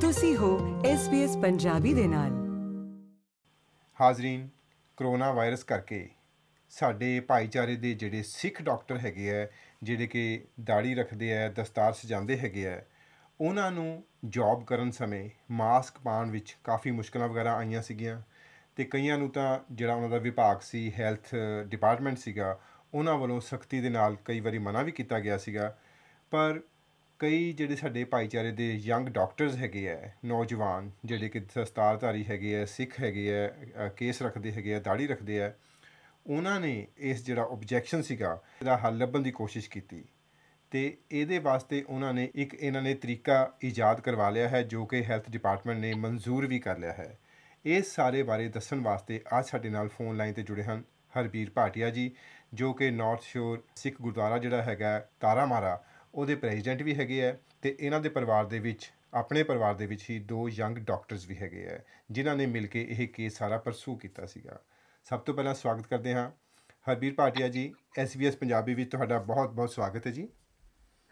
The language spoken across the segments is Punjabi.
ਤੁਸੀਂ ਹੋ SBS ਪੰਜਾਬੀ ਦੇ ਨਾਲ। ਹਾਜ਼ਰੀਨ, ਕਰੋਨਾ ਵਾਇਰਸ ਕਰਕੇ ਸਾਡੇ ਭਾਈਚਾਰੇ ਦੇ ਜਿਹੜੇ ਸਿੱਖ ਡਾਕਟਰ ਹੈਗੇ ਆ, ਜਿਹੜੇ ਕਿ ਦਾੜੀ ਰੱਖਦੇ ਆ, ਦਸਤਾਰ ਸਜਾਉਂਦੇ ਹੈਗੇ ਆ, ਉਹਨਾਂ ਨੂੰ ਜੌਬ ਕਰਨ ਸਮੇਂ ਮਾਸਕ ਪਾਉਣ ਵਿੱਚ ਕਾਫੀ ਮੁਸ਼ਕਲਾਂ ਵਗੈਰਾ ਆਈਆਂ ਸੀਗੀਆਂ ਤੇ ਕਈਆਂ ਨੂੰ ਤਾਂ ਜਿਹੜਾ ਉਹਨਾਂ ਦਾ ਵਿਭਾਗ ਸੀ, ਹੈਲਥ ਡਿਪਾਰਟਮੈਂਟ ਸੀਗਾ, ਉਹਨਾਂ ਵੱਲੋਂ ਸਖਤੀ ਦੇ ਨਾਲ ਕਈ ਵਾਰੀ ਮਨਾ ਵੀ ਕੀਤਾ ਗਿਆ ਸੀਗਾ, ਪਰ ਕਈ ਜਿਹੜੇ ਸਾਡੇ ਭਾਈਚਾਰੇ ਦੇ ਯੰਗ ਡਾਕਟਰਸ ਹੈਗੇ ਆ ਨੌਜਵਾਨ ਜਿਹੜੇ ਕਿ ਦਸਤਾਰਧਾਰੀ ਹੈਗੇ ਆ ਸਿੱਖ ਹੈਗੇ ਆ ਅ, ਕੇਸ ਰੱਖਦੇ ਹੈਗੇ ਆ ਦਾੜੀ ਰੱਖਦੇ ਆ ਉਹਨਾਂ ਨੇ ਇਸ ਜਿਹੜਾ ਆਬਜੈਕਸ਼ਨ ਸੀਗਾ ਇਹਦਾ ਹੱਲ ਲੱਭਣ ਦੀ ਕੋਸ਼ਿਸ਼ ਕੀਤੀ ਤੇ ਇਹਦੇ ਵਾਸਤੇ ਉਹਨਾਂ ਨੇ ਇੱਕ ਇਹਨਾਂ ਨੇ ਤਰੀਕਾ ਇਜਾਦ ਕਰਵਾ ਲਿਆ ਹੈ ਜੋ ਕਿ ਹੈਲਥ ਡਿਪਾਰਟਮੈਂਟ ਨੇ ਮਨਜ਼ੂਰ ਵੀ ਕਰ ਲਿਆ ਹੈ। ਇਸ ਸਾਰੇ ਬਾਰੇ ਦੱਸਣ ਵਾਸਤੇ ਅੱਜ ਸਾਡੇ ਨਾਲ ਫੋਨ ਲਾਈਨ ਤੇ ਜੁੜੇ ਹਨ ਹਰਬੀਰ ਭਾਟੀਆ ਜੀ ਜੋ ਕਿ ਨਾਰਥ ਸ਼ੋਰ ਸਿੱਖ ਗੁਰਦੁਆਰਾ ਜਿਹੜਾ ਹੈਗਾ ਤਾਰਾ ਮਾਰਾ ਉਹਦੇ ਪ੍ਰੈਜ਼ੀਡੈਂਟ ਵੀ ਹੈਗੇ ਆ ਤੇ ਇਹਨਾਂ ਦੇ ਪਰਿਵਾਰ ਦੇ ਵਿੱਚ ਆਪਣੇ ਪਰਿਵਾਰ ਦੇ ਵਿੱਚ ਹੀ ਦੋ ਯੰਗ ਡਾਕਟਰਸ ਵੀ ਹੈਗੇ ਆ ਜਿਨ੍ਹਾਂ ਨੇ ਮਿਲ ਕੇ ਇਹ ਕੇਸ ਸਾਰਾ ਪਰਸੂ ਕੀਤਾ ਸੀਗਾ। ਸਭ ਤੋਂ ਪਹਿਲਾਂ ਸਵਾਗਤ ਕਰਦੇ ਹਾਂ ਹਰਬੀਰ ਭਾਟੀਆ ਜੀ SBS ਪੰਜਾਬੀ ਵਿੱਚ ਤੁਹਾਡਾ ਬਹੁਤ-ਬਹੁਤ ਸਵਾਗਤ ਹੈ ਜੀ।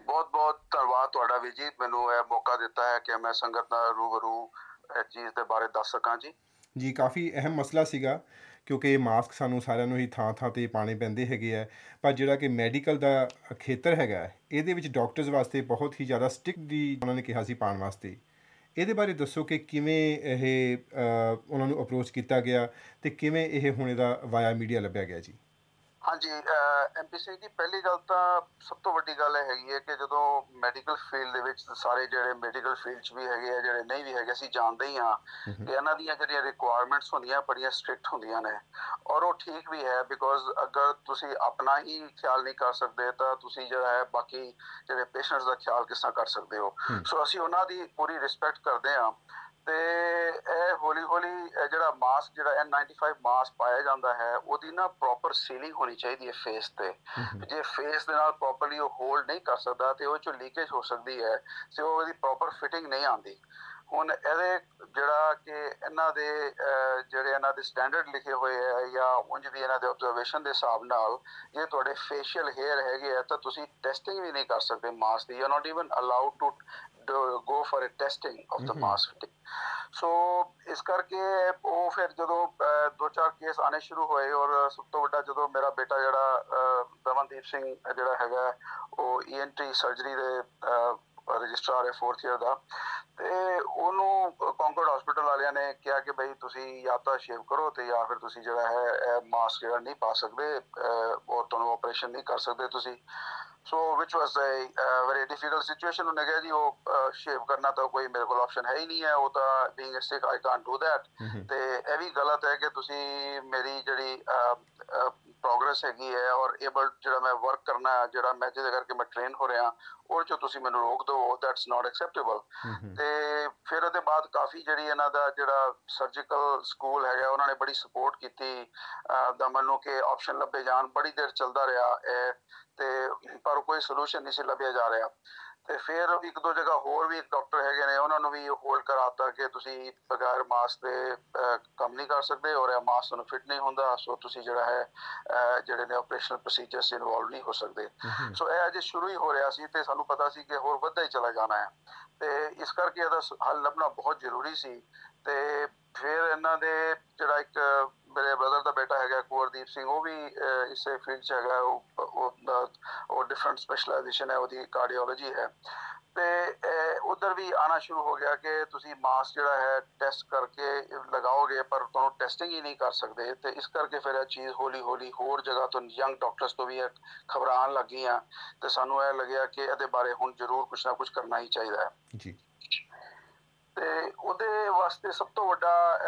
ਬਹੁਤ ਬਹੁਤ ਧੰਨਵਾਦ ਤੁਹਾਡਾ ਵੀ ਜੀ ਮੈਨੂੰ ਇਹ ਮੌਕਾ ਦਿੱਤਾ ਹੈ ਕਿ ਮੈਂ ਸੰਗਤ ਨਾਲ ਰੂਬਰੂ ਇਸ ਚੀਜ਼ ਦੇ ਬਾਰੇ ਦੱਸ ਸਕਾਂ ਜੀ। ਜੀ ਕਾਫੀ ਅਹਿਮ ਮਸਲਾ ਸੀਗਾ। ਕਿਉਂਕਿ ਇਹ ਮਾਸਕ ਸਾਨੂੰ ਸਾਰਿਆਂ ਨੂੰ ਹੀ ਥਾਂ-ਥਾਂ ਤੇ ਪਾਣੇ ਪੈਂਦੇ ਹੈਗੇ ਆ। ਪਰ ਜਿਹੜਾ ਕਿ ਮੈਡੀਕਲ ਦਾ ਖੇਤਰ ਹੈਗਾ ਹੈ, ਇਹਦੇ ਵਿੱਚ ਡਾਕਟਰਸ ਵਾਸਤੇ ਬਹੁਤ ਹੀ ਜ਼ਿਆਦਾ ਸਟਿਕ ਦੀ ਉਹਨਾਂ ਨੇ ਕਿਹਾ ਸੀ ਪਾਉਣ ਵਾਸਤੇ। ਇਹਦੇ ਬਾਰੇ ਦੱਸੋ ਕਿ ਕਿਵੇਂ ਇਹ ਅ, ਉਹਨਾਂ ਨੂੰ ਅਪਰੋਚ ਕੀਤਾ ਗਿਆ ਤੇ ਕਿਵੇਂ ਇਹ ਹੁਣ ਇਹਦਾ ਵਾਇਆ ਮੀਡੀਆ ਲੱਭਿਆ ਗਿਆ ਜੀ? ਹਾਂਜੀ ਐਮਪੀਸੀ ਦੀ ਪਹਿਲੀ ਗੱਲ ਤਾਂ ਸਭ ਤੋਂ ਵੱਡੀ ਗੱਲ ਇਹ ਹੈਗੀ ਹੈ ਕਿ ਜਦੋਂ ਮੈਡੀਕਲ ਫੀਲਡ ਦੇ ਵਿੱਚ ਸਾਰੇ ਜਿਹੜੇ ਮੈਡੀਕਲ ਫੀਲਡ 'ਚ ਵੀ ਹੈਗੇ ਆ ਜਿਹੜੇ ਨਹੀਂ ਵੀ ਹੈਗੇ ਅਸੀਂ ਜਾਣਦੇ ਹੀ ਹਾਂ ਕਿ ਇਹਨਾਂ ਦੀਆਂ ਜਿਹੜੀਆਂ ਰਿਕੁਆਇਰਮੈਂਟਸ ਹੁੰਦੀਆਂ ਬੜੀਆਂ ਸਟ੍ਰਿਕਟ ਹੁੰਦੀਆਂ ਨੇ। ਔਰ ਉਹ ਠੀਕ ਵੀ ਹੈ ਬਿਕੋਜ਼ ਅਗਰ ਤੁਸੀਂ ਆਪਣਾ ਹੀ ਖਿਆਲ ਨਹੀਂ ਕਰ ਸਕਦੇ ਤਾਂ ਤੁਸੀਂ ਜਿਹੜਾ ਹੈ ਬਾਕੀ ਜਿਹੜੇ ਪੇਸ਼ੈਂਟਸ ਦਾ ਖਿਆਲ ਕਿਸ ਤਰ੍ਹਾਂ ਕਰ ਸਕਦੇ ਹੋ। ਸੋ ਅਸੀਂ ਉਹਨਾਂ ਦੀ ਪੂਰੀ ਰਿਸਪੈਕਟ ਕਰਦੇ ਹਾਂ। ਤੇ ਇਹ ਹੌਲੀ ਹੌਲੀ ਜਿਹੜਾ ਮਾਸਕ ਜਿਹੜਾ N95 ਮਾਸਕ ਪਾਇਆ ਜਾਂਦਾ ਹੈ ਉਹਦੀ ਨਾ ਪ੍ਰੋਪਰ ਸੀਲਿੰਗ ਹੋਣੀ ਚਾਹੀਦੀ ਹੈ ਫੇਸ ਤੇ। ਜੇ ਫੇਸ ਦੇ ਨਾਲ ਪ੍ਰੋਪਰਲੀ ਉਹ ਹੋਲਡ ਨਹੀਂ ਕਰ ਸਕਦਾ ਤੇ ਉਹ ਚੋਂ ਲੀਕੇਜ ਹੋ ਸਕਦੀ ਹੈ ਤੇ ਉਹਦੀ ਪ੍ਰੋਪਰ ਫਿਟਿੰਗ ਨਹੀਂ ਆਉਂਦੀ। ਹੁਣ ਇਹਦੇ ਜਿਹੜਾ ਕਿ ਇਹਨਾਂ ਦੇ ਜਿਹੜੇ ਇਹਨਾਂ ਦੇ ਸਟੈਂਡਰਡ ਲਿਖੇ ਹੋਏ ਹੈ ਜਾਂ ਉਂਝ ਵੀ ਇਹਨਾਂ ਦੇ ਆਬਜ਼ਰਵੇਸ਼ਨ ਦੇ ਹਿਸਾਬ ਨਾਲ ਜੇ ਤੁਹਾਡੇ ਫੇਸ਼ੀਅਲ ਹੇਅਰ ਹੈਗੇ ਆ ਤਾਂ ਤੁਸੀਂ ਟੈਸਟਿੰਗ ਵੀ ਨਹੀਂ ਕਰ ਸਕਦੇ mask the. You not even allowed to go for a testing of the mask so ਇਸ ਕਰਕੇ ਉਹ ਫਿਰ ਜਦੋਂ ਦੋ ਚਾਰ ਕੇਸ ਆਨੇ ਸ਼ੁਰੂ ਹੋਏ ਔਰ ਸਭ ਤੋਂ ਵੱਡਾ ਜਦੋਂ ਮੇਰਾ ਬੇਟਾ ਜਿਹੜਾ ਦਮਨਦੀਪ ਸਿੰਘ ਜਿਹੜਾ ਹੈਗਾ ਉਹ ਈਐਨਟੀ ਸਰਜਰੀ ਦੇ ਰਜਿਸਟਰਾਰ ਹੈ 4th ਇਅਰ ਦਾ ਤੇ ਉਹਨੂੰ ਕੌਂਕਰਡ ਹਸਪੀਟਲ ਵਾਲਿਆਂ ਨੇ ਕਿਹਾ ਕਿ ਭਈ ਤੁਸੀਂ ਜਾਂ ਤਾਂ ਸ਼ੇਵ ਕਰੋ ਤੇ ਜਾਂ ਫਿਰ ਤੁਸੀਂ ਜਿਹੜਾ ਹੈ ਮਾਸਕ ਜਿਹੜਾ ਨਹੀਂ ਪਾ ਸਕਦੇ ਅਹ, ਔਰ ਤੁਹਾਨੂੰ ਆਪਰੇਸ਼ਨ ਨਹੀਂ ਕਰ ਸਕਦੇ ਤੁਸੀਂ। So which was a very difficult situation ਉਹਨੇ ਕਿਹਾ ਜੀ ਉਹ ਸ਼ੇਵ ਕਰਨਾ ਤਾਂ ਕੋਈ ਮੇਰੇ ਕੋਲ ਆਪਸ਼ਨ ਹੈ ਹੀ ਨਹੀਂ ਹੈ ਉਹ ਤਾਂ being a sick I can't do that ਤੇ ਇਹ ਵੀ ਗਲਤ ਹੈ ਕਿ ਤੁਸੀਂ ਮੇਰੀ ਜਿਹੜੀ ਪ੍ਰੋਗਰੈਸ ਹੈਗੀ ਹੈ ਔਰ ਏਬਲ ਜਿਹੜਾ ਮੈਂ ਵਰਕ ਕਰਨਾ ਹੈ ਜਿਹੜਾ ਮੈਂ ਜਿਹਦੇ ਕਰਕੇ ਮੈਂ ਟ੍ਰੇਨ ਹੋ ਰਿਹਾ ਉਹ ਚੋਂ ਤੁਸੀਂ ਮੈਨੂੰ ਰੋਕ ਦਿਓ ਦੈਟਸ ਨਾਟ ਐਕਸੈਪਟੇਬਲ ਤੇ ਫਿਰ ਉਹਦੇ ਬਾਅਦ ਕਾਫੀ ਜਿਹੜੀ ਇਹਨਾਂ ਦਾ ਜਿਹੜਾ ਸਰਜੀਕਲ ਸਕੂਲ ਹੈਗਾ ਉਹਨਾਂ ਨੇ ਬੜੀ ਸਪੋਰਟ ਕੀਤੀ ਦਮਨ ਨੂੰ ਕਿ ਆਪਸ਼ਨ ਲੱਭੇ ਜਾਣ ਬੜੀ ਦੇਰ ਚੱਲਦਾ ਰਿਹਾ ਤੇ ਪਰ ਕੋਈ ਸੋਲੂਸ਼ਨ ਨਹੀਂ ਸੀ ਲੱਭਿਆ ਜਾ ਰਿਹਾ। ਤੇ ਫਿਰ ਇੱਕ ਦੋ ਜਗ੍ਹਾ ਹੋਰ ਵੀ ਡਾਕਟਰ ਹੈਗੇ ਨੇ ਉਹਨਾਂ ਨੂੰ ਵੀ ਹੋਲਡ ਕਰਾਤਾ ਕਿ ਤੁਸੀਂ ਬਗੈਰ ਮਾਸਕ ਦੇ ਕੰਮ ਨਹੀਂ ਕਰ ਸਕਦੇ ਔਰ ਇਹ ਮਾਸਕ ਤੁਹਾਨੂੰ ਫਿਟ ਨਹੀਂ ਹੁੰਦਾ ਸੋ ਤੁਸੀਂ ਜਿਹੜਾ ਹੈ ਜਿਹੜੇ ਨੇ ਆਪਰੇਸ਼ਨਲ ਪ੍ਰੋਸੀਜਰਸ ਇਨਵੋਲਵ ਨਹੀਂ ਹੋ ਸਕਦੇ। ਸੋ ਇਹ ਅਜੇ ਸ਼ੁਰੂ ਹੀ ਹੋ ਰਿਹਾ ਸੀ ਤੇ ਸਾਨੂੰ ਪਤਾ ਸੀ ਕਿ ਹੋਰ ਵੱਧਦਾ ਹੀ ਚਲਾ ਜਾਣਾ ਹੈ। ਤੇ ਇਸ ਕਰਕੇ ਇਹਦਾ ਹੱਲ ਲੱਭਣਾ ਬਹੁਤ ਜ਼ਰੂਰੀ ਸੀ। ਤੇ ਫਿਰ ਇਹਨਾਂ ਦੇ ਜਿਹੜਾ ਇੱਕ ਮੇਰੇ ਬ੍ਰਦਰ ਦਾ ਬੇਟਾ ਹੈਗਾ ਕੁਵਰਦੀਪ ਸਿੰਘ ਉਹ ਵੀ ਇਸੇ ਫੀਲਡ 'ਚ ਹੈਗਾ ਉਹ ਉਹ- ਡਿਫਰੈਂਟ ਸਪੈਸ਼ਲਾਈਜੇਸ਼ਨ ਹੈ ਉਹਦੀ ਕਾਰਡੀਓਲੋਜੀ ਹੈ। ਤੇ ਉਧਰ ਵੀ ਆਣਾ ਸ਼ੁਰੂ ਹੋ ਗਿਆ ਕਿ ਤੁਸੀਂ ਮਾਸਕ ਜਿਹੜਾ ਹੈ ਟੈਸਟ ਕਰਕੇ ਲਗਾਓਗੇ ਪਰ ਤੁਹਾਨੂੰ ਟੈਸਟਿੰਗ ਹੀ ਨਹੀਂ ਕਰ ਸਕਦੇ। ਤੇ ਇਸ ਕਰਕੇ ਫਿਰ ਇਹ ਚੀਜ਼ ਹੌਲੀ ਹੌਲੀ ਹੋਰ ਜਗ੍ਹਾ ਤੋਂ ਯੰਗ ਡਾਕਟਰਸ ਤੋਂ ਵੀ ਖਬਰਾਂ ਆਉਣ ਲੱਗੀਆਂ। ਤੇ ਸਾਨੂੰ ਇਹ ਲੱਗਿਆ ਕਿ ਇਹਦੇ ਬਾਰੇ ਹੁਣ ਜ਼ਰੂਰ ਕੁਝ ਨਾ ਕੁਝ ਕਰਨਾ ਹੀ ਚਾਹੀਦਾ ਹੈ। ਜੀ। ਤੇ ਉਹਦੇ ਵਾਸਤੇ ਸਭ ਤੋਂ ਵੱਡਾ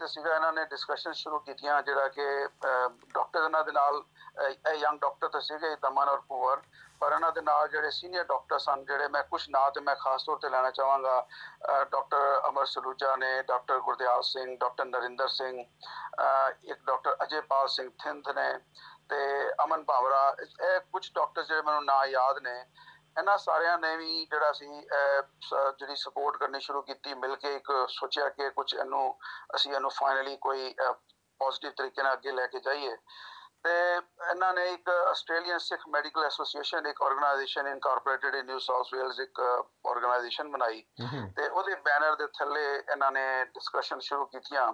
ਤੇ ਸੀਗਾ ਇਹਨਾਂ ਨੇ ਡਿਸਕਸ਼ਨ ਸ਼ੁਰੂ ਕੀਤੀਆਂ ਜਿਹੜਾ ਕਿ ਡਾਕਟਰ ਇਹਨਾਂ ਦੇ ਨਾਲ ਅਹ, ਇਹ ਯੰਗ ਡਾਕਟਰ ਤਾਂ ਸੀਗੇ ਹੀ, ਦਮਨ ਔਰ ਕੁਵਰ ਪਰ ਇਹਨਾਂ ਦੇ ਨਾਲ ਜਿਹੜੇ ਸੀਨੀਅਰ ਡਾਕਟਰ ਸਨ ਜਿਹੜੇ ਮੈਂ ਕੁਝ ਨਾਂ ਤੇ ਮੈਂ ਖਾਸ ਤੌਰ ਤੇ ਲੈਣਾ ਚਾਹਾਂਗਾ ਡਾਕਟਰ ਅਮਰ ਸਲੂਜਾ ਨੇ ਡਾਕਟਰ ਗੁਰਦਿਆਲ ਸਿੰਘ ਡਾਕਟਰ ਨਰਿੰਦਰ ਸਿੰਘ ਅਹ, ਇੱਕ ਡਾਕਟਰ ਅਜੇਪਾਲ ਸਿੰਘ ਥਿੰਦ ਨੇ ਤੇ ਅਮਨ ਭਾਵਰਾ ਇਹ ਕੁਝ ਡਾਕਟਰ ਜਿਹੜੇ ਮੈਨੂੰ ਨਾਂ ਯਾਦ ਨੇ ਇਹਨਾਂ ਸਾਰਿਆਂ ਨੇ ਵੀ ਜਿਹੜਾ ਸੀ ਜਿਹੜੀ ਸਪੋਰਟ ਕਰਨੀ ਸ਼ੁਰੂ ਕੀਤੀ ਮਿਲ ਕੇ ਇੱਕ ਸੋਚਿਆ ਕਿ ਕੁਝ ਇਹਨੂੰ ਅਸੀਂ ਇਹਨੂੰ ਫਾਈਨਲੀ ਕੋਈ ਪੋਜ਼ਿਟਿਵ ਤਰੀਕੇ ਨਾਲ ਅੱਗੇ ਲੈ ਕੇ ਜਾਈਏ। ਤੇ ਇਹਨਾਂ ਨੇ ਇੱਕ ਆਸਟ੍ਰੇਲੀਅਨ ਸਿੱਖ ਮੈਡੀਕਲ ਐਸੋਸੀਏਸ਼ਨ ਇੱਕ organisation incorporated in New South Wales ਇੱਕ ਆਰਗੇਨਾਈਜੇਸ਼ਨ ਬਣਾਈ। ਤੇ ਉਹਦੇ ਬੈਨਰ ਦੇ ਥੱਲੇ ਇਹਨਾਂ ਨੇ ਡਿਸਕਸ਼ਨ ਸ਼ੁਰੂ ਕੀਤੀਆਂ।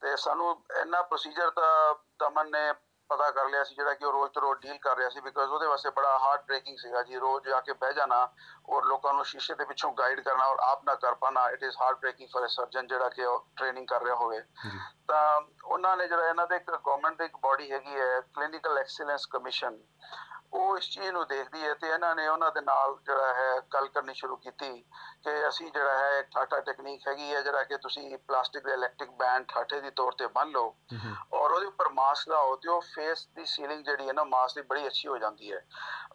ਤੇ ਸਾਨੂੰ ਇਹਨਾਂ ਪ੍ਰੋਸੀਜਰ ਦਾ ਦਮਨ ਨੇ ਪਤਾ ਕਰ ਲਿਆ ਸੀ ਜਿਹੜਾ ਕਿ ਉਹ ਰੋਜ਼ ਤੋਂ ਰੋਜ਼ ਡੀਲ ਕਰ ਰਿਹਾ ਸੀ ਬਿਕਾਜ਼ ਉਹਦੇ ਵਾਸਤੇ ਬੜਾ ਹਾਰਡ ਬ੍ਰੇਕਿੰਗ ਸੀਗਾ ਜੀ ਰੋਜ਼ ਜਾ ਕੇ ਬਹਿ ਜਾਣਾ ਔਰ ਲੋਕਾਂ ਨੂੰ ਸ਼ੀਸ਼ੇ ਦੇ ਪਿੱਛੋਂ ਗਾਈਡ ਕਰਨਾ ਔਰ ਆਪ ਨਾ ਕਰ ਪਾਣਾ it is hard breaking for a surgeon ਜਿਹੜਾ ਕਿ ਉਹ ਟ੍ਰੇਨਿੰਗ ਕਰ ਰਿਹਾ ਹੋਵੇ। ਤਾਂ ਉਹਨਾਂ ਨੇ ਜਿਹੜਾ ਇਹਨਾਂ ਦੇ ਇੱਕ ਗਵਰਨਮੈਂਟ ਦੀ ਇੱਕ ਬਾਡੀ ਹੈਗੀ ਹੈ ਕਲੀਨਿਕਲ ਐਕਸੀਲੈਂਸ ਕਮਿਸ਼ਨ ਉਹ ਇਸ ਚੀਜ਼ ਨੂੰ ਦੇਖਦੀ ਹੈ ਤੇ ਇਹਨਾਂ ਨੇ ਉਹਨਾਂ ਦੇ ਨਾਲ ਜਿਹੜਾ ਹੈ ਗੱਲ ਕਰਨੀ ਸ਼ੁਰੂ ਕੀਤੀ ਕਿ ਅਸੀਂ ਜਿਹੜਾ ਹੈ ਠਾਠਾ ਟੈਕਨੀਕ ਹੈਗੀ ਹੈ ਜਿਹੜਾ ਕਿ ਤੁਸੀਂ ਪਲਾਸਟਿਕ ਦੇ ਇਲੈਕਟ੍ਰਿਕ ਬੈਂਡ ਠਾਠੇ ਦੀ ਤੌਰ ਤੇ ਬੰਨ ਲਓ ਔਰ ਉਹਦੇ ਉੱਪਰ ਮਾਸਕ ਲਾਓ ਤੇ ਉਹ ਫੇਸ ਦੀ ਸੀਲਿੰਗ ਜਿਹੜੀ ਹੈ ਨਾ ਮਾਸਕ ਦੀ ਬੜੀ ਅੱਛੀ ਹੋ ਜਾਂਦੀ ਹੈ।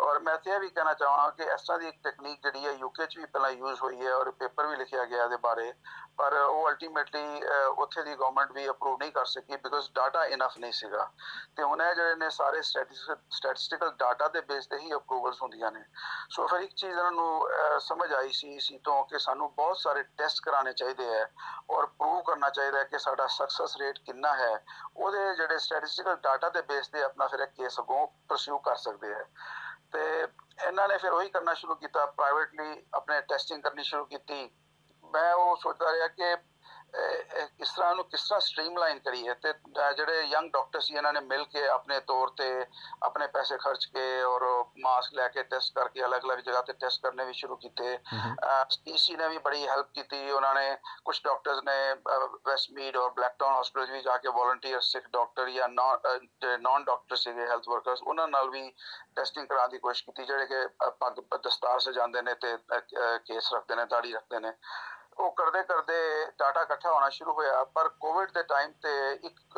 ਔਰ ਮੈਂ ਤੇ ਇਹ ਵੀ ਕਹਿਣਾ ਚਾਹਾਂ ਕਿ ਇਸ ਤਰ੍ਹਾਂ ਦੀ ਇੱਕ ਟੈਕਨੀਕ ਜਿਹੜੀ ਹੈ ਯੂਕੇ 'ਚ ਵੀ ਪਹਿਲਾਂ ਯੂਜ਼ ਹੋਈ ਹੈ ਔਰ ਪੇਪਰ ਵੀ ਲਿਖਿਆ ਗਿਆ ਇਹਦੇ ਬਾਰੇ। ਪਰ ਉਹ ਅਲਟੀਮੇਟਲੀ ਉੱਥੇ ਦੀ ਗਵਰਨਮੈਂਟ ਵੀ ਅਪਰੂਵ ਨਹੀਂ ਕਰ ਸਕੀ ਬਿਕਾਜ਼ ਡਾਟਾ ਇਨਫ ਨਹੀਂ ਸੀਗਾ। ਤੇ ਹੁਣ ਇਹ ਜਿਹੜੇ ਨੇ ਸਾਰੇ ਸਟੈਟਿਸਟਿਕਲ ਡਾਟਾ ਦੇ ਬੇਸ ਤੇ ਹੀ ਅਪਰੂਵਲਸ ਹੁੰਦੀਆਂ ਨੇ। ਸੋ ਫਿਰ ਇੱਕ ਚੀਜ਼ ਇਹਨਾਂ ਨੂੰ ਸਮਝ ਆਈ ਸੀ ਸੀ ਤੋਂ ਕਿ ਸਾਨੂੰ ਬਹੁਤ ਸਾਰੇ ਟੈਸਟ ਕਰਾਣੇ ਚਾਹੀਦੇ ਹੈ ਔਰ ਪ੍ਰੂਵ ਕਰਨਾ ਚਾਹੀਦਾ ਹੈ ਕਿ ਸਾਡਾ ਸਕਸੈਸ ਰੇਟ ਕਿੰਨਾ ਹੈ। ਉਹਦੇ ਜਿਹੜੇ ਸਟੈਟਿਸਟਿਕਲ ਡਾਟਾ ਦੇ ਬੇਸ ਤੇ ਆਪਣਾ ਫਿਰ ਇੱਕ ਕੇਸ ਅਗੋਂ ਪਰਸਿਊ ਕਰ ਸਕਦੇ ਹੈ। ਤੇ ਇਹਨਾਂ ਨੇ ਫਿਰ ਉਹੀ ਕਰਨਾ ਸ਼ੁਰੂ ਕੀਤਾ ਪ੍ਰਾਈਵੇਟਲੀ ਆਪਣੇ ਟੈਸਟਿੰਗ ਕਰਨੀ ਸ਼ੁਰੂ ਕੀਤੀ। ਮੈਂ ਉਹ ਸੋਚਦਾ ਰਿਹਾ ਕਿ ਇਸ ਤਰ੍ਹਾਂ ਨੂੰ ਕਿਸ ਤਰ੍ਹਾਂ ਸਟ੍ਰੀਮਲਾਈਨ ਕਰੀਏ ਤੇ ਜਿਹੜੇ ਯੰਗ ਡਾਕਟਰ ਸੀ ਇਹਨਾਂ ਨੇ ਮਿਲ ਕੇ ਆਪਣੇ ਤੌਰ ਤੇ ਆਪਣੇ ਪੈਸੇ ਖਰਚ ਕੇ ਔਰ ਮਾਸਕ ਲੈ ਕੇ ਟੈਸਟ ਕਰਕੇ ਅਲੱਗ-ਅਲੱਗ ਜਗ੍ਹਾ ਤੇ ਟੈਸਟ ਕਰਨੇ ਵੀ ਸ਼ੁਰੂ ਕੀਤੇ। ਸਟੀਸੀ ਨੇ ਵੀ ਬੜੀ ਹੈਲਪ ਕੀਤੀ ਉਹਨਾਂ ਨੇ ਕੁਝ ਡਾਕਟਰਸ ਨੇ ਵੈਸਟਮੀਡ ਔਰ ਬਲੈਕਟਾਊਨ ਹਸਪੀਟਲ ਵੀ ਜਾ ਕੇ ਵੋਲੰਟੀਅਰ ਸਿੱਖ ਡਾਕਟਰ ਜਾਂ ਨਾਨ ਡਾਕਟਰ ਸੀਗੇ ਹੈਲਥ ਵਰਕਰਸ ਉਹਨਾਂ ਨਾਲ ਵੀ ਟੈਸਟਿੰਗ ਕਰਾਉਣ ਦੀ ਕੋਸ਼ਿਸ਼ ਕੀਤੀ ਜਿਹੜੇ ਕਿ ਪੱਗ ਦਸਤਾਰ ਸਜਾਉਂਦੇ ਨੇ ਤੇ ਕੇਸ ਰੱਖਦੇ ਨੇ ਦਾੜੀ ਰੱਖਦੇ ਨੇ। ਉਹ ਕਰਦੇ ਕਰਦੇ ਡਾਟਾ ਇਕੱਠਾ ਹੋਣਾ ਸ਼ੁਰੂ ਹੋਇਆ ਪਰ ਕੋਵਿਡ ਦੇ ਟਾਈਮ ਤੇ ਇੱਕ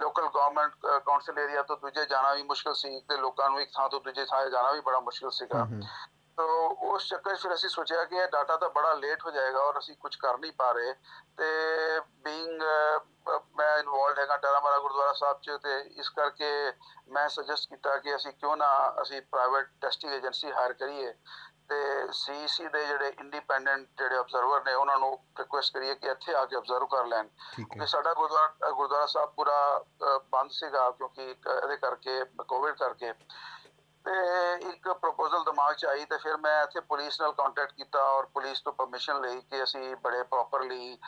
ਲੋਕਲ ਗਵਰਨਮੈਂਟ ਕਾਉਂਸਲ ਏਰੀਆ ਤੋਂ ਦੂਜੇ ਜਾਣਾ ਵੀ ਮੁਸ਼ਕਲ ਸੀ ਤੇ ਲੋਕਾਂ ਨੂੰ ਇੱਕ ਥਾਂ ਤੋਂ ਦੂਜੇ ਥਾਂ ਜਾਣਾ ਵੀ ਬੜਾ ਮੁਸ਼ਕਲ ਸੀਗਾ। ਤੋ ਉਸ ਚੱਕਰ ਫਿਰ ਅਸੀਂ ਸੋਚਿਆ ਕਿ ਇਹ ਡਾਟਾ ਤਾਂ ਬੜਾ ਲੇਟ ਹੋ ਜਾਏਗਾ ਔਰ ਅਸੀਂ ਕੁਝ ਕਰ ਨਹੀਂ ਪਾ ਰਹੇ। ਤੇ ਬੀਇੰਗ ਮੈਂ ਇਨਵੋਲਡ ਹੈਗਾ ਟਰਾਮਾਰਾ ਗੁਰਦੁਆਰਾ ਸਾਹਿਬ ਚ ਤੇ ਇਸ ਕਰਕੇ ਮੈਂ ਸੁਜੈਸਟ ਕੀਤਾ ਕਿ ਅਸੀਂ ਕਿਉਂ ਨਾ ਅਸੀਂ ਪ੍ਰਾਈਵੇਟ ਟੈਸਟਿੰਗ ਏਜੰਸੀ ਹਾਇਰ ਕਰੀਏ। ਤੇ ਸੀਸੀ ਦੇ ਜਿਹੜੇ ਇੰਡੀਪੈਂਡੈਂਟ ਜਿਹੜੇ ਅਬਜ਼ਰਵਰ ਨੇ ਉਹਨਾਂ ਨੂੰ ਰਿਕੁਐਸਟ ਕਰੀਏ ਕਿ ਇੱਥੇ ਆ ਕੇ ਅਬਜ਼ਰਵ ਕਰ ਲੈਣ। ਕਿ ਸਾਡਾ ਗੁਰਦੁਆਰਾ ਗੁਰਦੁਆਰਾ ਸਾਹਿਬ ਪੂਰਾ ਬੰਦ ਸੀਗਾ ਕਿਉਂਕਿ ਇਹਦੇ ਕਰਕੇ ਕੋਵਿਡ ਕਰਕੇ। ਤੇ ਇੱਕ ਪ੍ਰਪੋਜ਼ਲ ਦਿਮਾਗ 'ਚ ਆਈ ਤੇ ਫਿਰ ਮੈਂ ਇੱਥੇ ਪੁਲਿਸ ਨਾਲ ਕੰਟੈਕਟ ਕੀਤਾ ਔਰ ਪੁਲਿਸ ਤੋਂ ਪਰਮਿਸ਼ਨ ਲਈ ਕਿ ਅਸੀਂ ਬੜੇ ਪ੍ਰੋਪਰਲੀ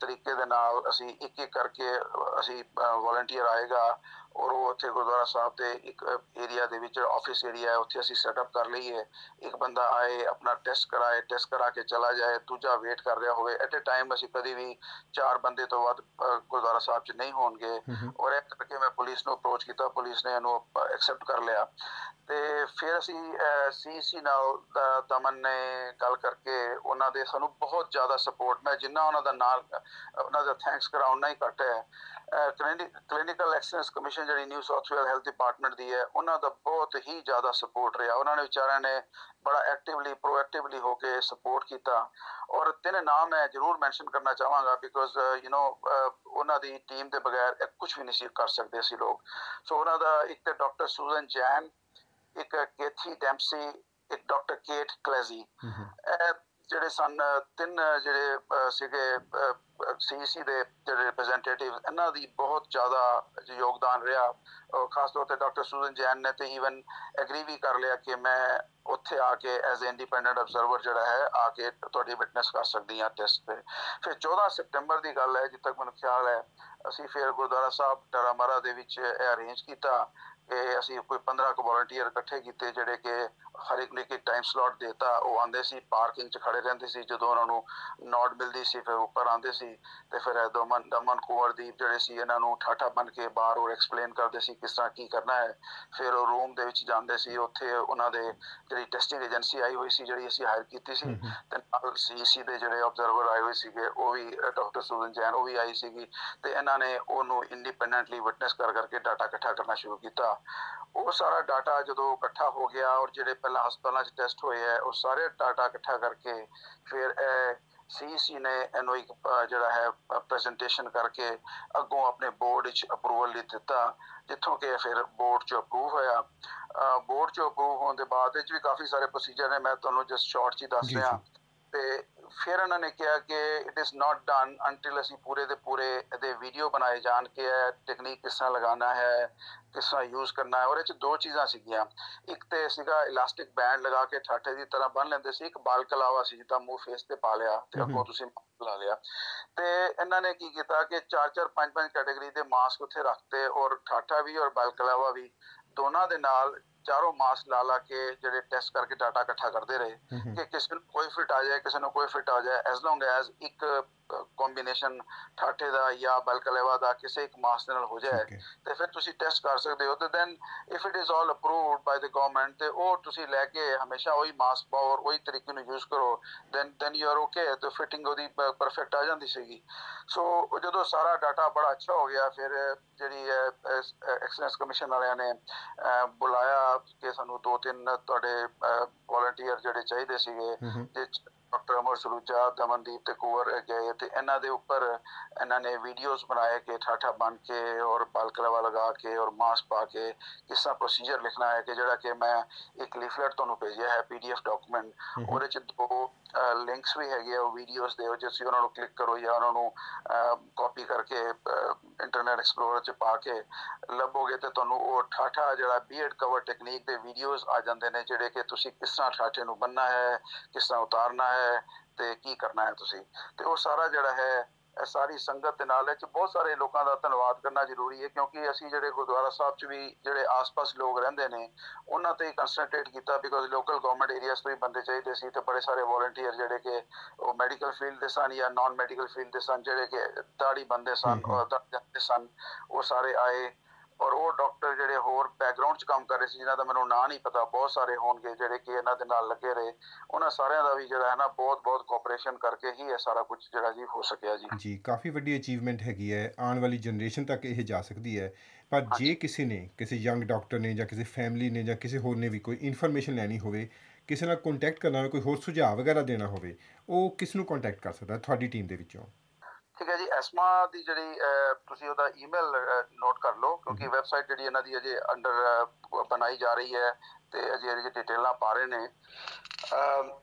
ਤਰੀਕੇ ਦੇ ਨਾਲ ਅਸੀਂ ਇੱਕ ਇੱਕ ਕਰਕੇ ਅਸੀਂ ਵੋਲੰਟੀਅਰ ਆਏਗਾ ਔਰ ਉਹ ਉੱਥੇ ਗੁਰਦੁਆਰਾ ਸਾਹਿਬ ਦੇ ਇੱਕ ਏਰੀਆ ਦੇ ਵਿੱਚ ਆਫਿਸ ਏਰੀਆ ਹੈ ਉੱਥੇ ਅਸੀਂ ਸੈਟਅਪ ਕਰ ਲਈਏ। ਇੱਕ ਬੰਦਾ ਆਏ ਆਪਣਾ ਟੈਸਟ ਕਰਾਏ ਟੈਸਟ ਕਰਾ ਕੇ ਚਲਾ ਜਾਏ ਦੂਜਾ ਵੇਟ ਕਰ ਰਿਹਾ ਹੋਵੇ। ਐਟ ਅ ਟਾਈਮ ਅਸੀਂ ਕਦੀ ਵੀ ਚਾਰ ਬੰਦੇ ਤੋਂ ਵੱਧ ਗੁਰਦੁਆਰਾ ਸਾਹਿਬ 'ਚ ਨਹੀਂ ਹੋਣਗੇ। ਔਰ ਮੈਂ ਪੁਲਿਸ ਨੂੰ ਅਪਰੋਚ ਕੀਤਾ, ਪੁਲਿਸ ਨੇ ਇਹਨੂੰ ਐਕਸੈਪਟ ਕਰ ਲਿਆ। ਤੇ ਫਿਰ ਅਸੀਂ ਸੀਸੀ ਨਾਲ ਦਮਨ ਨੇ ਗੱਲ ਕਰਕੇ ਉਹਨਾਂ ਦੇ ਸਾਨੂੰ ਬਹੁਤ ਜ਼ਿਆਦਾ ਸਪੋਰਟ ਮੈਂ ਜਿੰਨਾ ਉਹਨਾਂ ਦਾ ਨਾਲ, ਉਹਨਾਂ ਦਾ ਥੈਂਕਸ ਕਰਾਉਣਾ ਹੀ ਘੱਟ ਹੈ। ਕਲੀਨਿਕਲ ਐਕਸੈਲੈਂਸ ਕਮਿਸ਼ਨ ਜਿਹੜੀ New South Wales health department ਦੀ ਹੈ, ਉਹਨਾਂ ਦਾ ਬਹੁਤ ਹੀ ਜ਼ਿਆਦਾ ਸਪੋਰਟ ਰਿਹਾ। ਉਹਨਾਂ ਨੇ ਵਿਚਾਰਿਆਂ ਨੇ ਬੜਾ ਐਕਟਿਵਲੀ ਪ੍ਰੋਐਕਟਿਵਲੀ ਹੋ ਕੇ ਸਪੋਰਟ ਕੀਤਾ। ਔਰ ਤਿੰਨ ਨਾਮ ਮੈਂ ਜ਼ਰੂਰ ਮੈਂਸ਼ਨ ਕਰਨਾ ਚਾਹਾਂਗਾ ਬਿਕੋਜ਼ ਯੂ نو ਉਹਨਾਂ ਦੀ ਟੀਮ ਦੇ ਬਗੈਰ ਕੁਝ ਵੀ ਨਹੀਂ ਕਰ ਸਕਦੇ ਸੀ ਲੋਕ। ਸੋ ਉਹਨਾਂ ਦਾ ਇੱਕ ਤੇ ਡਾਕਟਰ ਸੂਜ਼ਨ ਜੈਨ ਇੱਕ ਕੇਥੀ ਡੈਂਪਸੀ ਇੱਕ ਡਾਕਟਰ ਕੇਟ ਕਲੈਜ਼ੀ ਜਿਹੜੇ ਸਨ ਤਿੰਨ ਜਿਹੜੇ ਸੀਗੇ ਸੀਸੀ ਦੇ ਜਿਹੜੇ ਰਿਪਰੈਜ਼ੈਂਟੇਟਿਵ ਇਹਨਾਂ ਦੀ ਬਹੁਤ ਜ਼ਿਆਦਾ ਯੋਗਦਾਨ ਰਿਹਾ। ਖਾਸ ਤੌਰ ਤੇ ਡਾਕਟਰ ਸੂਜ਼ਨ ਜੈਨ ਨੇ ਤੇ ਈਵਨ ਐਗਰੀ ਵੀ ਕਰ ਲਿਆ ਕਿ ਮੈਂ ਉੱਥੇ ਆ ਕੇ ਐਜ਼ ਇੰਡੀਪੈਂਡੈਂਟ ਅਬਜ਼ਰਵਰ ਜਿਹੜਾ ਹੈ, ਆ ਕੇ ਤੁਹਾਡੀ ਵਿਟਨੈਸ ਕਰ ਸਕਦੀ ਹਾਂ ਟੈਸਟ ਤੇ। ਫਿਰ 14 ਸਤੰਬਰ ਦੀ ਗੱਲ ਹੈ ਜਿੱਦ ਤੱਕ ਮੈਨੂੰ ਖਿਆਲ ਹੈ, ਅਸੀਂ ਫਿਰ ਗੁਰਦੁਆਰਾ ਸਾਹਿਬ ਟਰਾਮਾਰਾ ਦੇ ਵਿੱਚ ਇਹ ਅਰੇਂਜ ਕੀਤਾ ਕਿ ਅਸੀਂ ਕੋਈ 15 ਕੁ ਵੋਲੰਟੀਅਰ ਇਕੱਠੇ ਕੀਤੇ ਜਿਹੜੇ ਕਿ ਹਰ ਇੱਕ ਨੇ ਇੱਕ ਟਾਈਮ ਸਲੋਟ ਦਿੱਤਾ। ਉਹ ਆਂਦੇ ਸੀ ਪਾਰਕਿੰਗ 'ਚ ਖੜੇ ਰਹਿੰਦੇ ਸੀ ਜਦੋਂ ਉਹਨਾਂ ਨੂੰ ਨੋਟ ਮਿਲਦੀ ਸੀ ਫਿਰ ਉੱਪਰ ਆਂਦੇ ਸੀ ਤੇ ਫਿਰ ਦਮਨ ਦਮਨ ਕੁਵਰਦੀਪ ਜਿਹੜੇ ਸੀ ਇਹਨਾਂ ਨੂੰ ਠਾਠਾ ਬਣ ਕੇ ਬਾਹਰ ਉਹ ਐਕਸਪਲੇਨ ਕਰਦੇ ਸੀ ਕਿਸ ਤਰ੍ਹਾਂ ਕੀ ਕਰਨਾ ਹੈ। ਫਿਰ ਉਹ ਰੂਮ ਦੇ ਵਿੱਚ ਜਾਂਦੇ ਸੀ। ਉੱਥੇ ਉਹਨਾਂ ਦੇ ਜਿਹੜੀ ਟੈਸਟਿੰਗ ਏਜੰਸੀ ਆਈ ਹੋਈ ਸੀ ਜਿਹੜੀ ਅਸੀਂ ਹਾਇਰ ਕੀਤੀ ਸੀ ਤੇ ਨਾਲ ਸੀਸੀ ਦੇ ਜਿਹੜੇ ਆਬਜ਼ਰਵਰ ਆਏ ਹੋਏ ਸੀਗੇ ਉਹ ਵੀ ਡਾਕਟਰ ਸੁਵਨ ਜੈਨ ਉਹ ਵੀ ਆਈ ਸੀਗੀ। ਤੇ ਇਹਨਾਂ ਨੇ ਉਹਨੂੰ ਇੰਡੀਪੈਂਡੈਂਟਲੀ ਵਿਟਨੈਸ ਕਰ ਕਰਕੇ ਡਾਟਾ ਇਕੱਠਾ ਕਰਨਾ ਸ਼ੁਰੂ ਕੀਤਾ। ਉਹ ਸਾਰਾ ਡਾਟਾ ਜਦੋਂ ਇਕੱਠਾ ਹੋ ਗਿਆ ਔਰ ਜਿਹੜੇ ਪਹਿਲਾਂ ਹਸਪਤਾਲਾਂ 'ਚ ਟੈਸਟ ਹੋਏ ਆ ਉਹ ਸਾਰੇ ਡਾਟਾ ਇਕੱਠਾ ਕਰਕੇ ਫਿਰ ਸੀਸੀ ਨੇ ਇਹਨੂੰ ਇੱਕ ਜਿਹੜਾ ਹੈ ਪ੍ਰੈਜੈਂਟੇਸ਼ਨ ਕਰਕੇ ਅੱਗੋਂ ਆਪਣੇ ਬੋਰਡ ਵਿੱਚ ਅਪਰੂਵਲ ਲਈ ਦਿੱਤਾ ਜਿੱਥੋਂ ਕਿ ਫਿਰ ਬੋਰਡ 'ਚ ਅਪਰੂਵ ਹੋਇਆ। ਬੋਰਡ 'ਚ ਅਪਰੂਵ ਹੋਣ ਦੇ ਬਾਅਦ ਵਿੱਚ ਵੀ ਕਾਫੀ ਸਾਰੇ ਪ੍ਰੋਸੀਜਰ ਨੇ ਮੈਂ ਤੁਹਾਨੂੰ ਜਸਟ ਸ਼ਾਰਟ 'ਚ ਦੱਸ ਰਿਹਾ ਤੇ ਫਿਰ ਇਹਨਾਂ ਨੇ ਕਿਹਾ ਕਿ it is not done until ਅਸੀਂ ਪੂਰੇ ਦੇ ਪੂਰੇ ਇਹਦੇ ਵੀਡੀਓ ਬਣਾਏ ਜਾਣ ਕਿ ਇਹ ਟੈਕਨੀਕ ਕਿਸ ਤਰ੍ਹਾਂ ਲਗਾਉਣਾ ਹੈ ਕਿਸ ਤਰ੍ਹਾਂ ਯੂਜ਼ ਕਰਨਾ ਹੈ ਔਰ ਇਹ ਚ ਦੋ ਚੀਜ਼ਾਂ ਸੀਗੀਆਂ। ਇੱਕ ਤੇ ਸੀਗਾ ਇਲਾਸਟਿਕ ਬੈਂਡ ਲਗਾ ਕੇ ਠਾਠੇ ਦੀ ਤਰ੍ਹਾਂ ਬੰਨ ਲੈਂਦੇ ਸੀ ਇੱਕ ਬਾਲ ਕਲਾਵਾ ਸੀ ਜਿੱਦਾਂ ਮੂੰਹ ਫੇਸ ਤੇ ਪਾ ਲਿਆ ਤੇ ਅੱਗੋਂ ਤੁਸੀਂ ਲਾ ਲਿਆ। ਤੇ ਇਹਨਾਂ ਨੇ ਕੀ ਕੀਤਾ ਕਿ ਚਾਰ ਚਾਰ ਪੰਜ ਪੰਜ ਕੈਟਾਗਰੀ ਦੇ ਮਾਸਕ ਉੱਥੇ ਰੱਖਤੇ ਔਰ ਠਾਠਾ ਵੀ ਔਰ ਬਾਲ ਕਲਾਵਾ ਵੀ ਦੋਨਾਂ ਦੇ ਨਾਲ ਚਾਰੋਂ ਮਾਸਕ ਲਾ ਲਾ ਕੇ ਜਿਹੜੇ ਟੈਸਟ ਕਰਕੇ ਡਾਟਾ ਇਕੱਠਾ ਕਰਦੇ ਰਹੇ ਕਿ ਕਿਸੇ ਨੂੰ ਕੋਈ ਫਿਟ ਆ ਜਾਏ ਕਿਸੇ ਨੂੰ ਕੋਈ ਫਿਟ ਆ ਜਾਏ ਐਸ ਲੌਂਗ ਐਸ ਇੱਕ ਕੰਬੀਨੇਸ਼ਨ ਠਾਠੇ ਦਾ ਜਾਂ ਬਲਕਲੇਵਾ ਦਾ ਕਿਸੇ ਇੱਕ ਮਾਸ ਨਾਲ ਹੋ ਜਾਏ। ਤੇ ਫਿਰ ਤੁਸੀਂ ਟੈਸਟ ਕਰ ਸਕਦੇ ਹੋ ਤੇ then if it is all approved by the government ਤੇ ਉਹ ਤੁਸੀਂ ਲੈ ਕੇ ਹਮੇਸ਼ਾ ਉਹੀ ਮਾਸਕ ਪਾਓ ਔਰ ਉਹੀ ਤਰੀਕੇ ਨੂੰ ਯੂਜ਼ ਕਰੋ then then you are okay ਤੇ ਫਿਟਿੰਗ ਉਹਦੀ ਪਰਫੈਕਟ ਆ ਜਾਂਦੀ ਸੀਗੀ ਸੋ ਜਦੋਂ ਸਾਰਾ ਡਾਟਾ ਬੜਾ ਅੱਛਾ ਹੋ ਗਿਆ ਫਿਰ ਜਿਹੜੀ ਐਕਸੈਲੈਂਸ ਕਮਿਸ਼ਨ ਵਾਲਿਆਂ ਨੇ ਬੁਲਾਇਆ ਕਿ ਸਾਨੂੰ ਦੋ ਤਿੰਨ ਤੁਹਾਡੇ ਵੋਲੰਟੀਅਰ ਜਿਹੜੇ ਚਾਹੀਦੇ ਸੀਗੇ 'ਚ ਡਾਕਟਰ ਅਮਰ ਸਰੂਜਾ ਦਮਨਦੀਪ ਤੇ ਕੁਵਰ ਗਏ ਤੇ ਇਹਨਾਂ ਦੇ ਉੱਪਰ ਇਹਨਾਂ ਨੇ ਵੀਡੀਓਜ਼ ਬਣਾਏ ਕਿ ਠਾਠਾ ਬਣ ਕੇ ਔਰ ਬਾਲਕਲਵਾ ਲਗਾ ਕੇ ਔਰ ਮਾਸਕ ਪਾ ਕੇ ਕਿਸ ਤਰ੍ਹਾਂ ਪ੍ਰੋਸੀਜਰ ਲਿਖਣਾ ਹੈ ਕਿ ਜਿਹੜਾ ਕਿ ਮੈਂ ਇੱਕ ਲੀਫਲੇਟ ਤੁਹਾਨੂੰ ਭੇਜਿਆ ਹੈ ਪੀਡੀਐਫ ਡਾਕੂਮੈਂਟ ਉਹਦੇ ਚ ਦੋ ਲਿੰਕਸ ਵੀ ਹੈਗੇ ਆ ਉਹ ਵੀਡੀਓਜ਼ ਦੇ ਉਹ ਜੇ ਤੁਸੀਂ ਉਹਨਾਂ ਨੂੰ ਕਲਿੱਕ ਕਰੋ ਜਾਂ ਉਹਨਾਂ ਨੂੰ ਕਾਪੀ ਕਰਕੇ ਇੰਟਰਨੈਟ ਐਕਸਪਲੋਰਰ ਚ ਪਾ ਕੇ ਲੱਭੋਗੇ ਤੇ ਤੁਹਾਨੂੰ ਉਹ ਠਾਠਾ ਜਿਹੜਾ ਬੀਐਡ ਕਵਰ ਟੈਕਨੀਕ ਦੇ ਵੀਡੀਓਜ਼ ਆ ਜਾਂਦੇ ਨੇ ਜਿਹੜੇ ਕਿ ਤੁਸੀਂ ਕਿਸ ਤਰ੍ਹਾਂ ਠਾਠੇ ਨੂੰ ਬੰਨਣਾ ਹੈ ਕਿਸ ਤਰ੍ਹਾਂ ਉਤਾਰਨਾ ਹੈ ਤੇ ਕੀ ਕਰਨਾ ਹੈ ਤੁਸੀਂ? ਤੇ ਉਹ ਸਾਰਾ ਜਿਹੜਾ ਹੈ ਇਹ ਸਾਰੀ ਸੰਗਤ ਦੇ ਨਾਲ ਇਹ ਚ ਬਹੁਤ ਸਾਰੇ ਲੋਕਾਂ ਦਾ ਧੰਨਵਾਦ ਕਰਨਾ ਜ਼ਰੂਰੀ ਹੈ ਕਿਉਂਕਿ ਅਸੀਂ ਜਿਹੜੇ ਗੁਰਦੁਆਰਾ ਸਾਹਿਬ ਚ ਵੀ ਜਿਹੜੇ ਆਸ-ਪਾਸ ਲੋਕ ਰਹਿੰਦੇ ਨੇ ਉਹਨਾਂ ਤੇ ਕੰਸੈਂਟਰੇਟ ਕੀਤਾ ਬਿਕੋਜ਼ ਲੋਕਲ ਗਵਰਨਮੈਂਟ ਏਰੀਆਸ ਤੋਂ ਵੀ ਬੰਦੇ ਚਾਹੀਦੇ ਸੀ ਤੇ ਬੜੇ ਸਾਰੇ ਵੋਲੰਟੀਅਰ ਜਿਹੜੇ ਕਿ ਉਹ ਮੈਡੀਕਲ ਫੀਲਡ ਦੇ ਸਨ ਜਾਂ ਨਾਨ ਮੈਡੀਕਲ ਫੀਲਡ ਦੇ ਸਨ ਜਿਹੜੇ ਕਿ ਦਾੜੀ ਬੰਦੇ ਸਨ ਔਰ ਦਾੜੀ ਸਨ ਉਹ ਸਾਰੇ ਆਏ। ਔਰ ਉਹ ਡਾਕਟਰ ਜਿਹੜੇ ਹੋਰ ਬੈਕਗ੍ਰਾਉਂਡ 'ਚ ਕੰਮ ਕਰ ਰਹੇ ਸੀ ਜਿਨ੍ਹਾਂ ਦਾ ਮੈਨੂੰ ਨਾਂ ਨਹੀਂ ਪਤਾ ਬਹੁਤ ਸਾਰੇ ਹੋਣਗੇ ਜਿਹੜੇ ਕਿ ਇਹਨਾਂ ਦੇ ਨਾਲ ਲੱਗੇ ਰਹੇ। ਉਹਨਾਂ ਸਾਰਿਆਂ ਦਾ ਵੀ ਜਿਹੜਾ ਹੈ ਨਾ ਬਹੁਤ ਬਹੁਤ ਕੋਆਪਰੇਸ਼ਨ ਕਰਕੇ ਹੀ ਇਹ ਸਾਰਾ ਕੁਝ ਜਿਹੜਾ ਜੀ ਹੋ ਸਕਿਆ ਜੀ। ਜੀ ਕਾਫੀ ਵੱਡੀ ਅਚੀਵਮੈਂਟ ਹੈਗੀ ਹੈ। ਆਉਣ ਵਾਲੀ ਜਨਰੇਸ਼ਨ ਤੱਕ ਇਹ ਜਾ ਸਕਦੀ ਹੈ। ਪਰ ਜੇ ਕਿਸੇ ਨੇ ਕਿਸੇ ਯੰਗ ਡਾਕਟਰ ਨੇ ਜਾਂ ਕਿਸੇ ਫੈਮਿਲੀ ਨੇ ਜਾਂ ਕਿਸੇ ਹੋਰ ਨੇ ਵੀ ਕੋਈ ਇਨਫੋਰਮੇਸ਼ਨ ਲੈਣੀ ਹੋਵੇ ਕਿਸੇ ਨਾਲ ਕੰਟੈਕਟ ਕਰਨਾ ਹੋਵੇ ਕੋਈ ਹੋਰ ਸੁਝਾਅ ਵਗੈਰਾ ਦੇਣਾ ਹੋਵੇ ਉਹ ਕਿਸ ਨੂੰ ਕੰਟੈਕਟ ਕਰ ਸਕਦਾ ਤੁਹਾਡੀ ਟੀਮ ਦੇ ਵਿੱਚੋਂ? ਠੀਕ ਹੈ ਜੀ ਐਸਮਾ ਦੀ ਜਿਹੜੀ ਤੁਸੀਂ ਉਹਦਾ ਈਮੇਲ ਨੋਟ ਕਰ ਲਓ ਕਿਉਂਕਿ ਵੈਬਸਾਈਟ ਜਿਹੜੀ ਇਹਨਾਂ ਦੀ ਅਜੇ ਅੰਡਰ ਬਣਾਈ ਜਾ ਰਹੀ ਹੈ ਤੇ ਅਜੇ ਇਹਦੇ ਡਿਟੇਲਾਂ ਪਾ ਰਹੇ ਨੇ।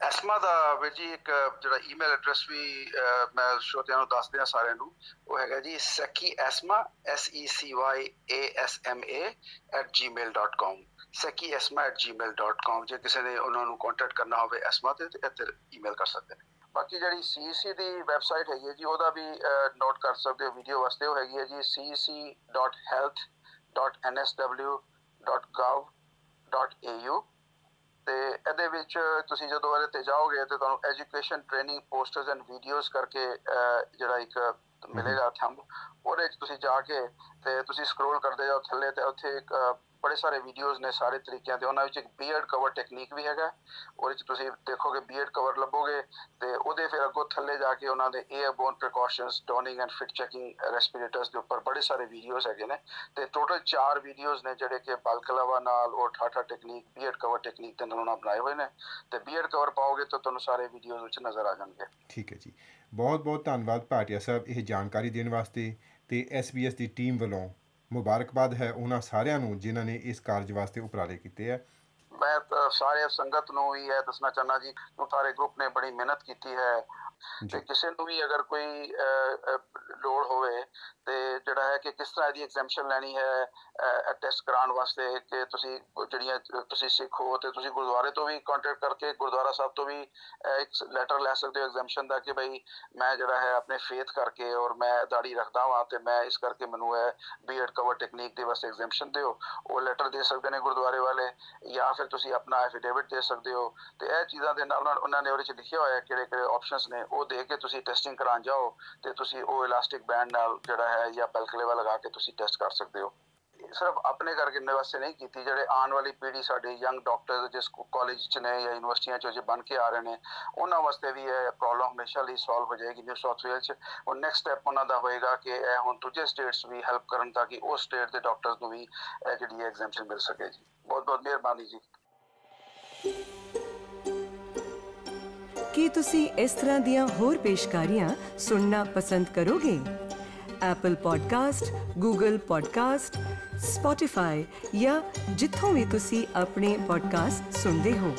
ਐਸਮਾ ਦਾ ਵੀਰ ਜੀ ਇੱਕ ਜਿਹੜਾ ਈਮੇਲ ਐਡਰੈਸ ਵੀ ਮੈਂ ਸ਼ਰੋਤਿਆਂ ਨੂੰ ਦੱਸ ਦਿਆਂ ਸਾਰਿਆਂ ਨੂੰ ਉਹ ਹੈਗਾ ਜੀ ਸੈਕੀ ਐਸਮਾ S E C Y A S M A @gmail.com sekisma@gmail.com ਜੇ ਕਿਸੇ ਨੇ ਉਹਨਾਂ ਨੂੰ ਕੰਟੈਕਟ ਕਰਨਾ ਹੋਵੇ ਐਸਮਾ ਤੇ ਤੇ ਇੱਥੇ ਈਮੇਲ ਕਰ ਸਕਦੇ ਨੇ। ਬਾਕੀ ਜਿਹੜੀ CEC ਦੀ ਵੈਬਸਾਈਟ ਹੈਗੀ ਹੈ ਜੀ ਉਹਦਾ ਵੀ ਨੋਟ ਕਰ ਸਕਦੇ ਹੋ ਵੀਡੀਓ ਵਾਸਤੇ ਉਹ ਹੈਗੀ ਹੈ ਜੀ cec.health.nsw.gov.au ਤੇ ਇਹਦੇ ਵਿੱਚ ਤੁਸੀਂ ਜਦੋਂ ਇਹਦੇ ਤੇ ਜਾਓਗੇ ਤੇ ਤੁਹਾਨੂੰ education training posters and videos ਕਰਕੇ ਜਿਹੜਾ ਇੱਕ ਮਿਲੇਗਾ ਥੰਬ ਉਹਦੇ ਵਿੱਚ ਤੁਸੀਂ ਜਾ ਕੇ ਤੇ ਤੁਸੀਂ ਸਕਰੋਲ ਕਰਦੇ ਜਾਓ ਥੱਲੇ ਤੇ ਉੱਥੇ ਇੱਕ ਬੜੇ ਸਾਰੇ ਵੀਡੀਓਜ਼ ਨੇ ਸਾਰੇ ਤਰੀਕਿਆਂ ਦੇ, ਉਹਨਾਂ ਵਿੱਚ ਇੱਕ ਬੀਅਰਡ ਕਵਰ ਟੈਕਨੀਕ ਵੀ ਹੈਗਾ। ਉਹਦੇ ਵਿੱਚ ਤੁਸੀਂ ਦੇਖੋਗੇ ਬੀਅਰਡ ਕਵਰ ਲੱਭੋਗੇ ਤੇ ਉਹਦੇ ਫਿਰ ਅੱਗੋਂ ਥੱਲੇ ਜਾ ਕੇ ਉਹਨਾਂ ਦੇ airborne precautions donning and fit checking respirators ਦੇ ਉੱਪਰ ਬੜੇ ਸਾਰੇ ਵੀਡੀਓਜ਼ ਹੈਗੇ ਨੇ। ਤੇ ਟੋਟਲ 4 ਵੀਡੀਓਜ਼ ਨੇ ਜਿਹੜੇ ਕਿ ਬਲਕਲਵਾ ਨਾਲ ਔਰ ਠਾਠਾ ਟੈਕਨੀਕ ਬੀਅਰਡ ਕਵਰ ਟੈਕਨੀਕ ਦੇ ਨਾਲ ਉਹਨਾਂ ਬਣਾਏ ਹੋਏ ਨੇ। ਤੇ ਬੀਅਰਡ ਕਵਰ ਪਾਓਗੇ ਤਾਂ ਤੁਹਾਨੂੰ ਸਾਰੇ ਵੀਡੀਓਜ਼ ਵਿੱਚ ਨਜ਼ਰ ਆ ਜਾਣਗੇ। ਠੀਕ ਹੈ ਜੀ। ਬਹੁਤ ਬਹੁਤ ਧੰਨਵਾਦ ਭਾਟੀਆ ਸਾਹਿਬ ਇਹ ਜਾਣਕਾਰੀ ਦੇਣ ਵਾਸਤੇ ਤੇ SBS ਦੀ ਟੀਮ ਵੱਲੋਂ ਮੁਬਾਰਕਬਾਦ ਹੈ ਉਹਨਾਂ ਸਾਰਿਆਂ ਨੂੰ ਜਿਨ੍ਹਾਂ ਨੇ ਇਸ ਕਾਰਜ ਵਾਸਤੇ ਉਪਰਾਲੇ ਕੀਤੇ ਹੈ ਮੈਂ ਤਾਂ ਸਾਰੇ ਸੰਗਤ ਨੂੰ ਵੀ ਇਹ ਦੱਸਣਾ ਚਾਹੁੰਦਾ ਜੀ ਕਿ ਸਾਰੇ ਗਰੁੱਪ ਨੇ ਬੜੀ ਮਿਹਨਤ ਕੀਤੀ ਹੈ। ਤੇ ਕਿਸੇ ਨੂੰ ਵੀ ਅਗਰ ਕੋਈ ਅਹ, ਅਹ, ਲੋੜ ਹੋਵੇ ਤੇ ਜਿਹੜਾ ਹੈ ਕਿ ਕਿਸ ਤਰ੍ਹਾਂ ਇਹਦੀ ਐਗਜ਼ੈਂਪਸ਼ਨ ਲੈਣੀ ਹੈ ਟੈਸਟ ਕਰਾਉਣ ਵਾਸਤੇ ਕਿ ਤੁਸੀਂ ਜਿਹੜੀਆਂ ਤੁਸੀਂ ਸਿੱਖ ਹੋ ਤੇ ਤੁਸੀਂ ਗੁਰਦੁਆਰੇ ਤੋਂ ਵੀ ਕੰਟੈਕਟ ਕਰਕੇ ਗੁਰਦੁਆਰਾ ਸਾਹਿਬ ਤੋਂ ਵੀ ਅਹ, ਇੱਕ ਲੈਟਰ ਲੈ ਸਕਦੇ ਹੋ ਐਗਜ਼ੈਂਪਸ਼ਨ ਦਾ ਕਿ ਭਾਈ ਮੈਂ ਜਿਹੜਾ ਹੈ ਆਪਣੇ ਫੇਥ ਕਰਕੇ ਔਰ ਮੈਂ ਦਾੜੀ ਰੱਖਦਾ ਹਾਂ ਤੇ ਮੈਂ ਇਸ ਕਰਕੇ ਮੈਨੂੰ ਇਹ ਬੀਐਡ ਕਵਰ ਟੈਕਨੀਕ ਦੇ ਵਾਸਤੇ ਐਗਜ਼ੈਂਪਸ਼ਨ ਦਿਓ, ਉਹ ਲੈਟਰ ਦੇ ਸਕਦੇ ਨੇ ਗੁਰਦੁਆਰੇ ਵਾਲੇ, ਜਾਂ ਫਿਰ ਤੁਸੀਂ ਆਪਣਾ ਐਫੀਡੇਵਿਟ ਦੇ ਸਕਦੇ ਹੋ, ਤੇ ਇਹ ਚੀਜ਼ਾਂ ਦੇ ਨਾਲ ਨਾਲ ਉਹਨਾਂ ਨੇ ਉਹਦੇ ਚ ਲਿਖਿਆ ਹੋਇਆ ਕਿਹੜੇ ਕਿਹੜੇ ਆਪਸ਼ਨਸ ਨੇ, ਉਹ ਦੇ ਕੇ ਤੁਸੀਂ ਟੈਸਟਿੰਗ ਕਰਾਉਣ ਜਾਓ, ਤੇ ਤੁਸੀਂ ਉਹ ਇਲਾਸਟਿਕ ਬੈਂਡ ਨਾਲ ਜਿਹੜਾ ਹੈ ਜਾਂ ਬਲਕਲੇਵਾ ਲਗਾ ਕੇ ਤੁਸੀਂ ਟੈਸਟ ਕਰ ਸਕਦੇ ਹੋ। ਇਹ ਸਿਰਫ ਆਪਣੇ ਕਰਕੇ ਵਾਸਤੇ ਨਹੀਂ ਕੀਤੀ ਜਿਹੜੇ ਆਉਣ ਵਾਲੀ ਪੀੜ੍ਹੀ ਸਾਡੇ ਯੰਗ ਡਾਕਟਰਸ ਜਿਸ ਕਾਲਜ ਚ ਨੇ ਜਾਂ ਯੂਨੀਵਰਸਿਟੀਆਂ ਚ ਜੇ ਬਣ ਕੇ ਆ ਰਹੇ ਨੇ ਉਹਨਾਂ ਵਾਸਤੇ ਵੀ ਇਹ ਪ੍ਰੋਬਲਮ ਹਮੇਸ਼ਾ ਲਈ ਸੋਲਵ ਹੋ ਜਾਏਗੀ ਨਿਊ ਸਾਊਥ ਵੇਲਸ ਚ। ਉਹ ਨੈਕਸਟ ਸਟੈਪ ਉਹਨਾਂ ਦਾ ਹੋਏਗਾ ਕਿ ਇਹ ਹੁਣ ਦੂਜੇ ਸਟੇਟਸ ਵੀ ਹੈਲਪ ਕਰਨ ਤਾਂ ਕਿ ਉਹ ਸਟੇਟ ਦੇ ਡਾਕਟਰਸ ਨੂੰ ਵੀ ਇਹ ਜਿਹੜੀ ਐਗਜ਼ੈਂਪਸ਼ਨ ਮਿਲ ਸਕੇ ਜੀ। ਬਹੁਤ ਬਹੁਤ ਮਿਹਰਬਾਨੀ ਜੀ। ਕੀ ਤੁਸੀਂ ਇਸ ਤਰ੍ਹਾਂ ਦੀਆਂ ਹੋਰ ਪੇਸ਼ਕਾਰੀਆਂ ਸੁਣਨਾ ਪਸੰਦ ਕਰੋਗੇ? Apple Podcast, Google Podcast, Spotify ਜਾਂ ਜਿੱਥੋਂ ਵੀ ਤੁਸੀਂ ਆਪਣੇ ਪੋਡਕਾਸਟ ਸੁਣਦੇ ਹੋ।